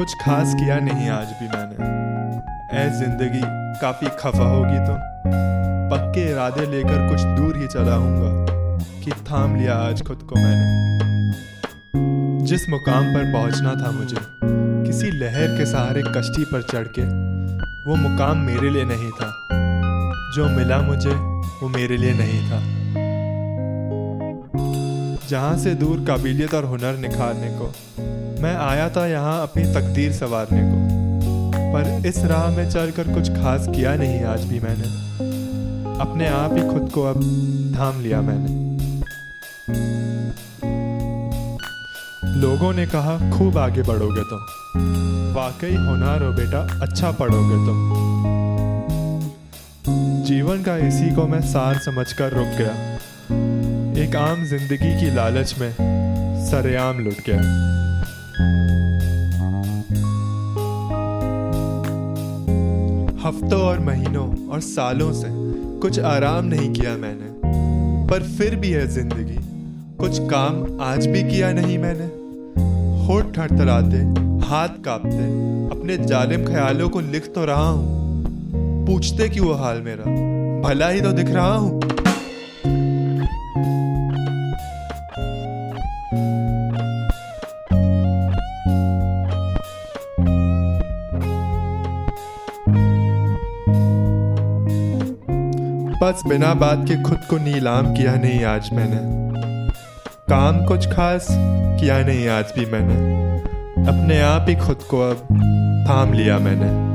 कुछ खास किया नहीं आज भी मैंने। ऐ ज़िंदगी काफ़ी खफा होगी तो। पक्के इरादे लेकर कुछ दूर ही चला हूँगा कि थाम लिया आज खुद को मैंने। जिस मुकाम पर पहुँचना था मुझे, किसी लहर के सहारे कश्ती पर चढ़ के, वो मुकाम मेरे लिए नहीं था। जो मिला मुझे, वो मेरे लिए नहीं था। जहाँ से दूर काबिलियत और हुनर निखारने को मैं आया था यहाँ अपनी तकदीर संवारने को, पर इस राह में चलकर कुछ खास किया नहीं आज भी मैंने। अपने आप ही खुद को अब थाम लिया मैंने। लोगों ने कहा, खूब आगे बढ़ोगे तुम। वाकई होनार हो बेटा अच्छा पढ़ोगे तुम। जीवन का इसी को मैं सार समझकर रुक गया। एक आम ज़िंदगी की लालच में सरेआम लुट गया। हफ्तों और महीनों और सालों से कुछ आराम नहीं किया मैंने, पर फिर भी है ज़िंदगी। कुछ काम आज भी किया नहीं मैंने। होठ थरथराते हाथ कांपते, अपने जालिम ख्यालों को लिख तो रहा हूँ। पूछते क्यों वो हाल मेरा? भला ही तो दिख रहा हूँ। बस बिना बात के खुद को नीलाम किया नहीं आज मैंने। काम कुछ खास किया नहीं आज भी मैंने। अपने आप ही खुद को अब थाम लिया मैंने।